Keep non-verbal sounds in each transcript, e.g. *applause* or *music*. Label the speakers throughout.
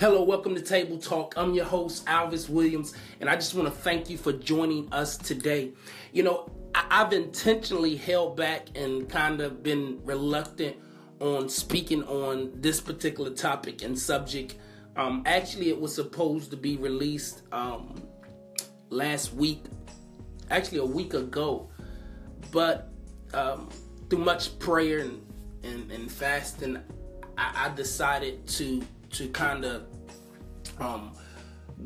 Speaker 1: Hello, welcome to Table Talk. I'm your host, Alvis Williams, and I just want to thank you for joining us today. You know, I- have intentionally held back and kind of been reluctant on speaking on this particular topic and subject. Um, actually, it was supposed to be released um, last week, actually, a week ago, but um, through much prayer and, and, and fasting, I, I decided to to kind of um,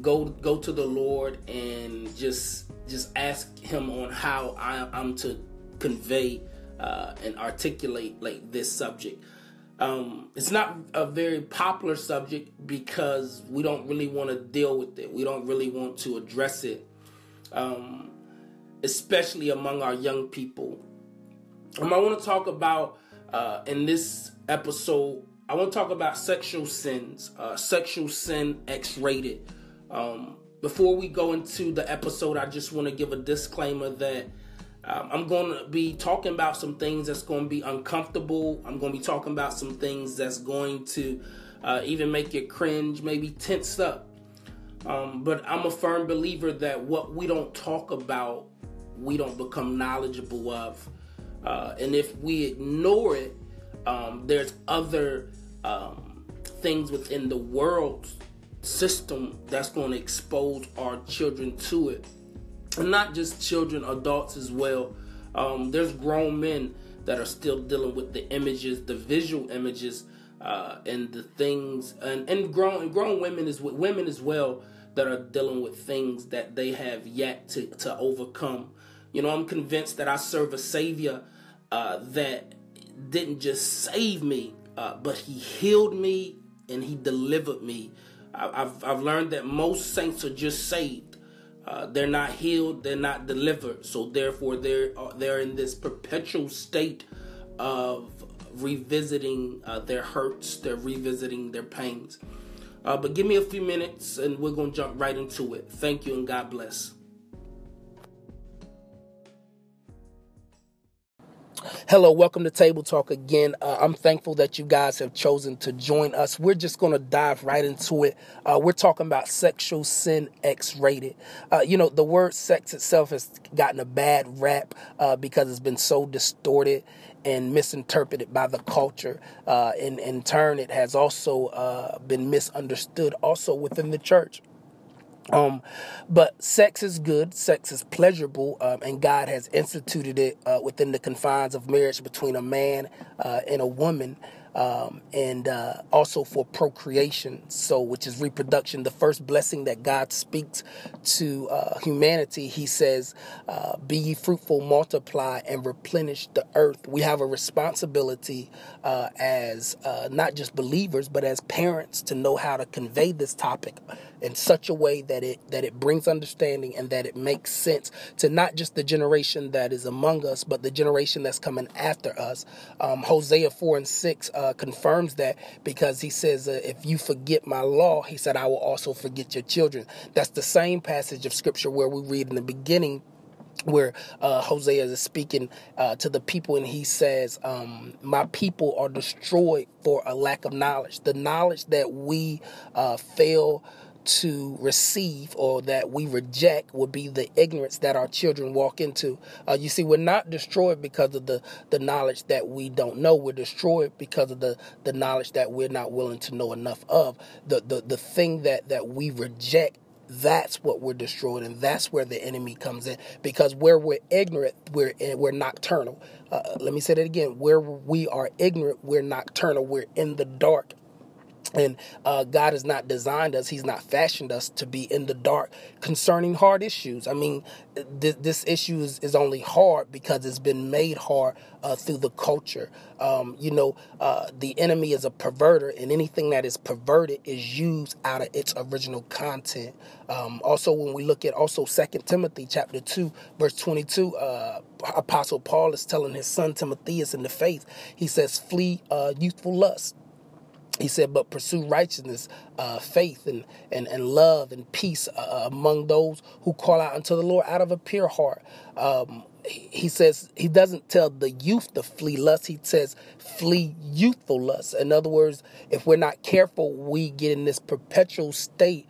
Speaker 1: go go to the Lord and just just ask Him on how I, am to convey uh, and articulate like this subject. Um, it's not a very popular subject because we don't really want to deal with it. We don't really want to address it, um, especially among our young people. Um, I want to talk about uh, in this episode I want to talk about sexual sins, uh, sexual sin X rated. Um, before we go into the episode, I just want to give a disclaimer that um, I'm going to be talking about some things that's going to be uncomfortable. I'm going to be talking about some things that's going to uh, even make you cringe, maybe tense up. Um, but I'm a firm believer that what we don't talk about, we don't become knowledgeable of. Uh, and if we ignore it, um, there's other um, things within the world system that's going to expose our children to it. And not just children, adults as well. Um, there's grown men that are still dealing with the images, the visual images, uh, and the things, and, and grown and grown women is women as well that are dealing with things that they have yet to, to overcome. You know, I'm convinced that I serve a savior uh, that didn't just save me, uh, but he healed me and he delivered me. I, have I've learned that most saints are just saved. Uh, they're not healed, they're not delivered. So therefore, they're uh, they're in this perpetual state of revisiting uh, their hurts, they're revisiting their pains. Uh, but give me a few minutes, and we're gonna jump right into it. Thank you, and God bless. Hello, welcome to Table Talk again. Uh, I'm thankful that you guys have chosen to join us. We're just going to dive right into it. Uh, we're talking about sexual sin X rated. Uh, you know, the word sex itself has gotten a bad rap uh, because it's been so distorted and misinterpreted by the culture. Uh, in, in turn, it has also uh, been misunderstood also within the church. Um, but sex is good, sex is pleasurable, um, and God has instituted it uh, within the confines of marriage between a man uh, and a woman um, and uh, also for procreation, so which is reproduction. The first blessing that God speaks to uh, humanity, He says, uh, "Be ye fruitful, multiply, and replenish the earth." We have a responsibility uh, as not just believers, but as parents to know how to convey this topic in such a way that it that it brings understanding and that it makes sense to not just the generation that is among us, but the generation that's coming after us. Um, Hosea four and six. Uh, confirms that because he says, uh, If you forget my law, he said, I will also forget your children. That's the same passage of scripture where we read in the beginning where uh, Hosea is speaking uh, to the people, and he says, um, "My people are destroyed for a lack of knowledge. The knowledge that we uh, fail to receive or that we reject would be the ignorance that our children walk into. Uh, you see, we're not destroyed because of the, the knowledge that we don't know. We're destroyed because of the, the knowledge that we're not willing to know enough of. The, the, the thing that, that we reject that's what we're destroyed and that's where the enemy comes in because where we're ignorant we're we're nocturnal uh, let me say that again where we are ignorant we're nocturnal we're in the dark and uh, God has not designed us, He's not fashioned us to be in the dark concerning hard issues. I mean, th- this issue is, is, only hard because it's been made hard uh, through the culture. Um, you know, uh, the enemy is a perverter, and anything that is perverted is used out of its original content. Um, also, when we look at also Second Timothy chapter 2, verse 22, uh, Apostle Paul is telling his son Timotheus in the faith, he says, Flee uh, youthful lust he said, but pursue righteousness, uh, faith, and, and, and love and peace uh, uh, among those who call out unto the Lord out of a pure heart. Um, he says he doesn't tell the youth to flee lust. He says flee youthful lust. In other words, if we're not careful, we get in this perpetual state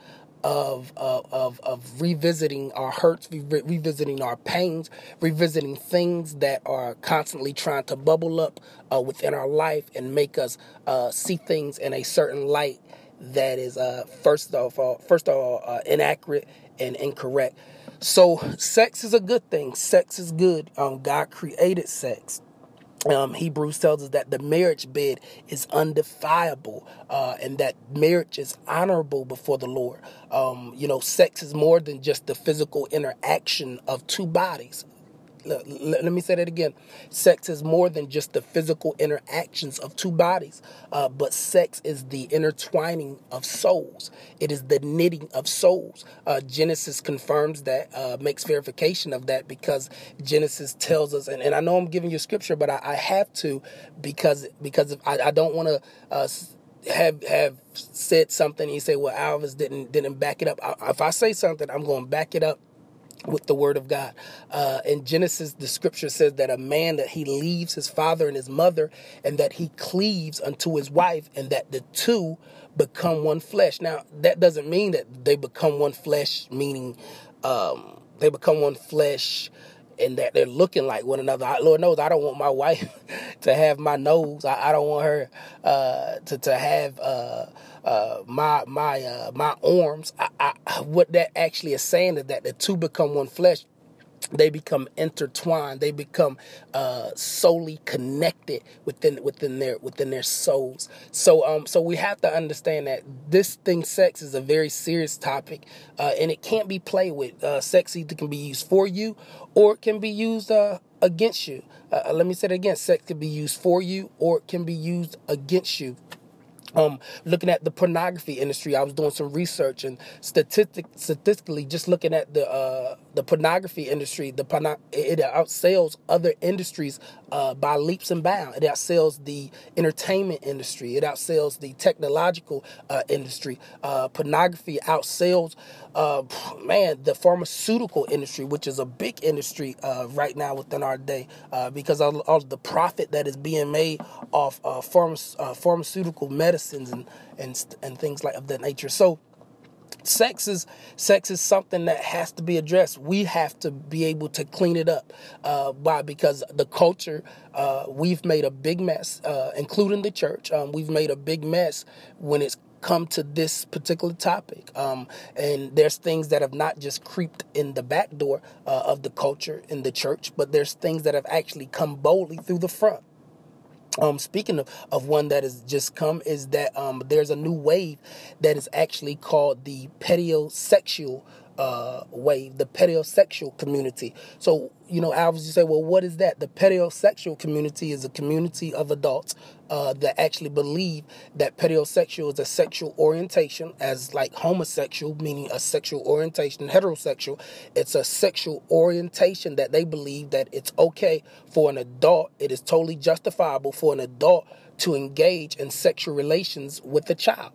Speaker 1: of of of revisiting our hurts, re- revisiting our pains, revisiting things that are constantly trying to bubble up uh, within our life and make us uh, see things in a certain light that is uh, first of all first of all uh, inaccurate and incorrect. So sex is a good thing. Sex is good. Um, God created sex. Um, Hebrews tells us that the marriage bed is undefilable uh, and that marriage is honorable before the Lord. Um, you know, sex is more than just the physical interaction of two bodies let, let me say that again. Sex is more than just the physical interactions of two bodies, uh, but sex is the intertwining of souls. It is the knitting of souls. Uh, Genesis confirms that, uh, makes verification of that because Genesis tells us, and, and I know I'm giving you scripture, but I, I have to because because I, I don't want to uh, have have said something and you say, well, Alvis didn't didn't back it up. I, if I say something, I'm going to back it up with the word of God. Uh, in Genesis, the scripture says that a man that he leaves his father and his mother, and that he cleaves unto his wife, and that the two become one flesh. Now, that doesn't mean that they become one flesh, meaning um, they become one flesh and that they're looking like one another. I, Lord knows I don't want my *laughs* wife to have my nose. I, I don't want her uh, to to have uh, uh, my my uh, my arms. I, I, what that actually is saying is that the two become one flesh. They become intertwined. They become uh, solely connected within within their within their souls. So um so we have to understand that this thing, sex, is a very serious topic, uh, and it can't be played with. Uh, sex either can be used for you, or it can be used uh, against you. Uh, let me say it again: sex can be used for you, or it can be used against you um, looking at the pornography industry, I was doing some research and statistic, statistically, just looking at the uh, the pornography industry, the porno- it outsells other industries uh, by leaps and bounds. It outsells the entertainment industry. It outsells the technological uh, industry. Uh, pornography outsells, uh, man, the pharmaceutical industry, which is a big industry uh, right now within our day, because of, of the profit that is being made off pharma- pharmaceutical medicines and and and things like of that nature. So sex is sex is something that has to be addressed. We have to be able to clean it up. Uh, why? Because the culture, uh, we've made a big mess, uh, including the church. Um, we've made a big mess when it's come to this particular topic. Um, and there's things that have not just creeped in the back door uh, of the culture in the church, but there's things that have actually come boldly through the front. Um, speaking of, of one that has just come, is that um, there's a new wave that is actually called the pedosexual uh, wave, the pedosexual community. So, you know, Alvis, you say, well, what is that? The pedosexual community is a community of adults uh, that actually believe that pedosexual is a sexual orientation, as like homosexual, meaning a sexual orientation, heterosexual. It's a sexual orientation that they believe that it's okay for an adult, it is totally justifiable for an adult to engage in sexual relations with a child.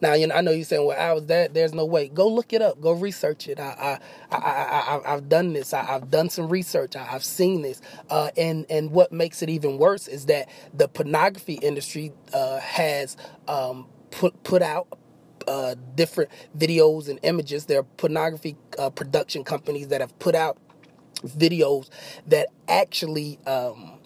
Speaker 1: Now, you know, I know you're saying, "Well, I was that." There's no way. Go look it up. Go research it. I, I, I, I have done this. I, have done some research. I, have seen this. Uh, and and what makes it even worse is that the pornography industry uh, has um, put put out uh, different videos and images. There are pornography uh, production companies that have put out videos that actually um,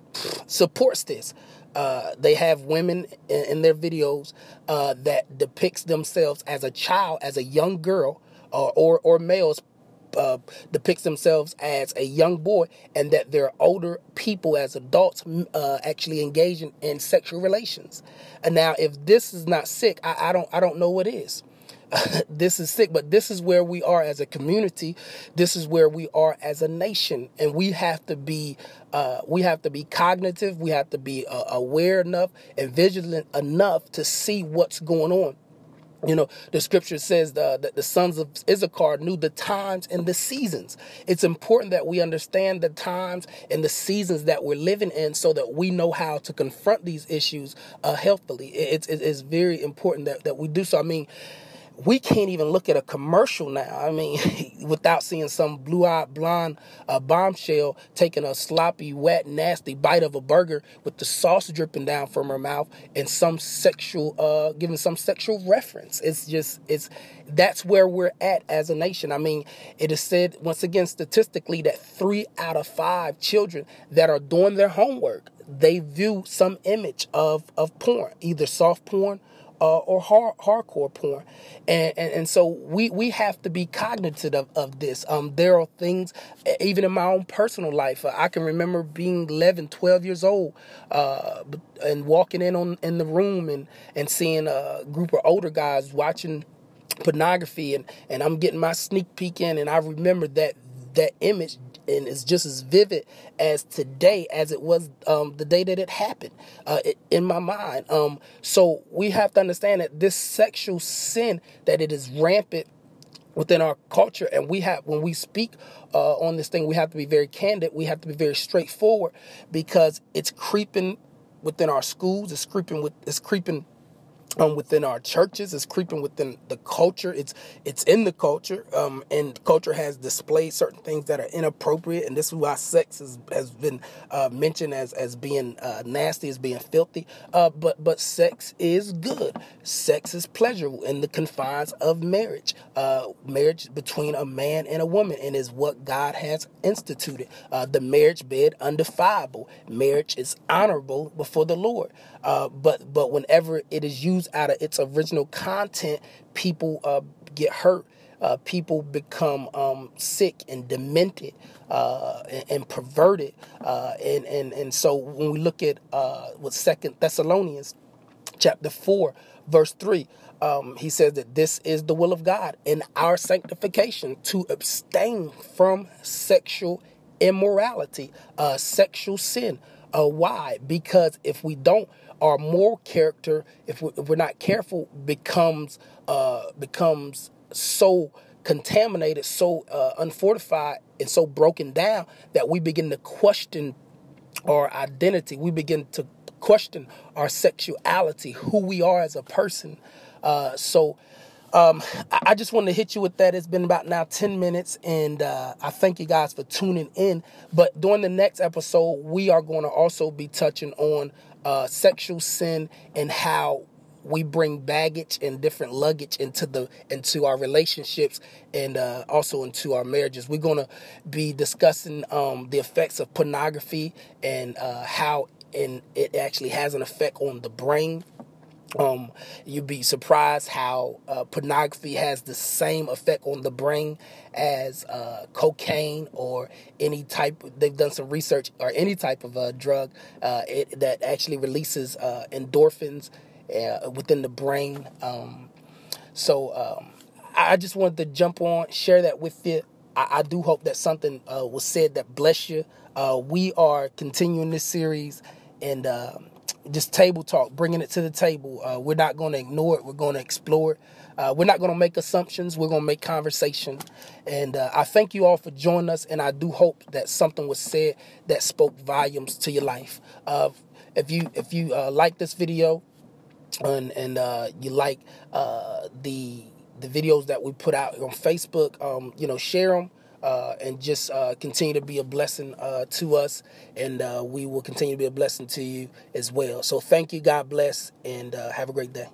Speaker 1: supports this. Uh, they have women in, in their videos uh, that depicts themselves as a child, as a young girl, uh, or or males uh, depicts themselves as a young boy, and that they're older people as adults uh, actually engaging in sexual relations. And now, if this is not sick, I, I don't I don't know what is. *laughs* this is sick, but this is where we are as a community. This is where we are as a nation, and we have to be uh, we have to be cognitive. We have to be uh, aware enough and vigilant enough to see what's going on. You know, the scripture says the, that the sons of Issachar knew the times and the seasons. It's important that we understand the times and the seasons that we're living in so that we know how to confront these issues uh. It's, it's very important that, that we do so. I mean, we can't even look at a commercial now. I mean, *laughs* without seeing some blue-eyed blonde uh, bombshell taking a sloppy, wet, nasty bite of a burger with the sauce dripping down from her mouth and some sexual, uh, giving some sexual reference. It's just, it's that's where we're at as a nation. I mean, it is said once again statistically that three out of five children that are doing their homework they view some image of of porn, either soft porn uh, or hard, hardcore porn. And, and, and so we, we have to be cognizant of, of this. Um, there are things, even in my own personal life, uh, I can remember being 11, 12 years old uh, and walking in on in the room and, and seeing a group of older guys watching pornography and, and I'm getting my sneak peek in and I remember that that image and it's just as vivid as today as it was um, the day that it happened uh, in my mind. Um, so we have to understand that this sexual sin that it is rampant within our culture and we have when we speak uh, on this thing we have to be very candid we have to be very straightforward because it's creeping within our schools it's creeping with it's creeping um, within our churches. It's creeping within the culture. It's it's in the culture, um, and culture has displayed certain things that are inappropriate. And this is why sex is, has been uh, mentioned as as being uh, nasty, as being filthy. Uh, but but sex is good. Sex is pleasurable in the confines of marriage. Uh, marriage between a man and a woman, and is what God has instituted. Uh, the marriage bed undefilable. Marriage is honorable before the Lord. Uh, but but whenever it is used out of its original content, people uh, get hurt. Uh, people become um, sick and demented uh, and, and, perverted, uh, and and and so when we look at uh, what Second Thessalonians, chapter four, verse three, um, he says that this is the will of God in our sanctification to abstain from sexual immorality, uh, sexual sin. Uh, why? Because if we don't, our moral character, if, we, are not careful, becomes uh, becomes so contaminated, so uh, unfortified, and so broken down that we begin to question our identity. We begin to question our sexuality, who we are as a person. Uh, so. Um, I just wanted to hit you with that. It's been about now 10 minutes, and uh, I thank you guys for tuning in. But during the next episode, we are going to also be touching on uh, sexual sin and how we bring baggage and different luggage into the into our relationships and uh, also into our marriages. We're to be discussing um, the effects of pornography and uh, how and it actually has an effect on the brain um, you'd be surprised how uh, pornography has the same effect on the brain as uh, cocaine or any type. They've done some research or any type of uh, drug uh, it, that actually releases uh, endorphins uh, within the brain. Um, so um, I just wanted to jump on, share that with you. I, I do hope that something was said that bless you. we are continuing this series and um, just table talk, bringing it to the table. Uh, we're not going to ignore it. We're going to explore it. Uh, we're not going to make assumptions. We're going to make conversation. And uh, I thank you all for joining us. And I do hope that something was said that spoke volumes to your life. Uh, if you if you uh, like this video and and uh, you like the the videos that we put out on Facebook, um, you know, share them uh, and just uh, continue to be a blessing uh, to us. And uh, we will continue to be a blessing to you as well. So thank you. God bless. And uh, have a great day.